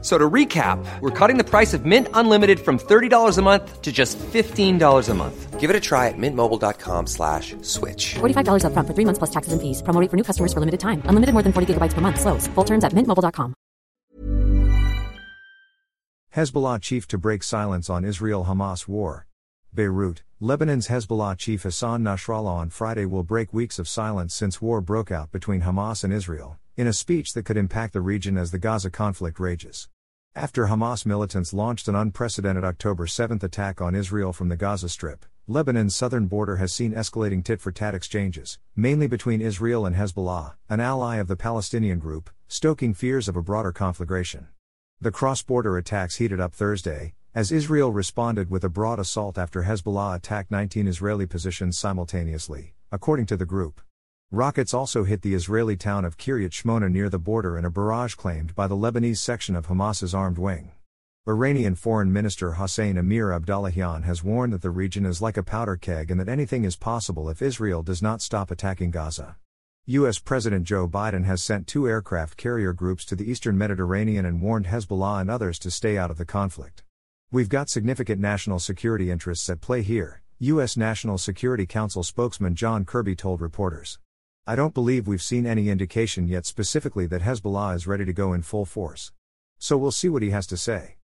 So to recap, we're cutting the price of Mint Unlimited from $30 a month to just $15 a month. Give it a try at mintmobile.com slash switch. $45 up front for three months plus taxes and fees. Promo rate for new customers for limited time. Unlimited more than 40 gigabytes per month. Slows. Full terms at mintmobile.com. Hezbollah chief to break silence on Israel Hamas war. Beirut, Lebanon's Hezbollah chief Hassan Nasrallah on Friday will break weeks of silence since war broke out between Hamas and Israel in a speech that could impact the region as the Gaza conflict rages. After Hamas militants launched an unprecedented October 7 attack on Israel from the Gaza Strip, Lebanon's southern border has seen escalating tit for tat exchanges, mainly between Israel and Hezbollah, an ally of the Palestinian group, stoking fears of a broader conflagration. The cross border attacks heated up Thursday, as Israel responded with a broad assault after Hezbollah attacked 19 Israeli positions simultaneously, according to the group. Rockets also hit the Israeli town of Kiryat Shmona near the border in a barrage claimed by the Lebanese section of Hamas's armed wing. Iranian Foreign Minister Hossein Amir Abdollahian has warned that the region is like a powder keg and that anything is possible if Israel does not stop attacking Gaza. U.S. President Joe Biden has sent two aircraft carrier groups to the eastern Mediterranean and warned Hezbollah and others to stay out of the conflict. We've got significant national security interests at play here, U.S. National Security Council spokesman John Kirby told reporters. I don't believe we've seen any indication yet specifically that Hezbollah is ready to go in full force. So we'll see what he has to say.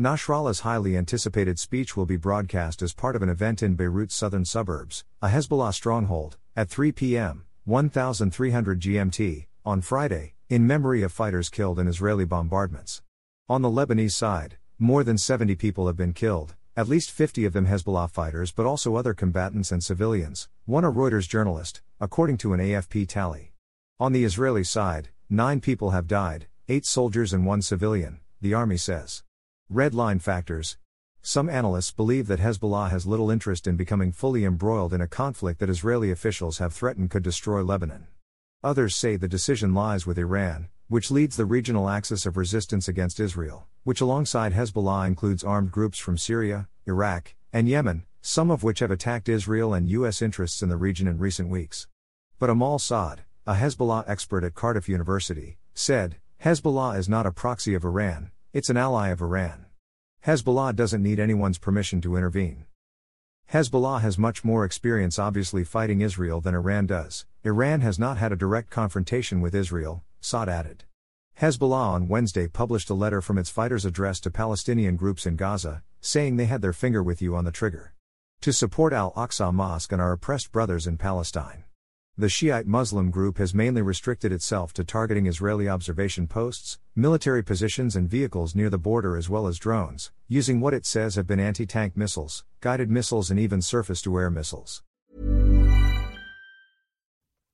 Nasrallah's highly anticipated speech will be broadcast as part of an event in Beirut's southern suburbs, a Hezbollah stronghold, at 3 p.m., 1300 GMT, on Friday, in memory of fighters killed in Israeli bombardments. On the Lebanese side, more than 70 people have been killed, at least 50 of them Hezbollah fighters but also other combatants and civilians, one a Reuters journalist, according to an AFP tally. On the Israeli side, nine people have died, eight soldiers and one civilian, the army says. Red line factors. Some analysts believe that Hezbollah has little interest in becoming fully embroiled in a conflict that Israeli officials have threatened could destroy Lebanon. Others say the decision lies with Iran, which leads the regional axis of resistance against Israel, which alongside Hezbollah includes armed groups from Syria, Iraq, and Yemen, some of which have attacked Israel and U.S. interests in the region in recent weeks. But Amal Saad, a Hezbollah expert at Cardiff University, said Hezbollah is not a proxy of Iran, it's an ally of Iran. Hezbollah doesn't need anyone's permission to intervene. Hezbollah has much more experience obviously fighting Israel than Iran does. Iran has not had a direct confrontation with Israel, Saad added. Hezbollah on Wednesday published a letter from its fighters addressed to Palestinian groups in Gaza, saying they had their finger with you on the trigger. To support Al Aqsa Mosque and our oppressed brothers in Palestine. The Shiite Muslim group has mainly restricted itself to targeting Israeli observation posts, military positions, and vehicles near the border, as well as drones, using what it says have been anti tank missiles, guided missiles, and even surface to air missiles.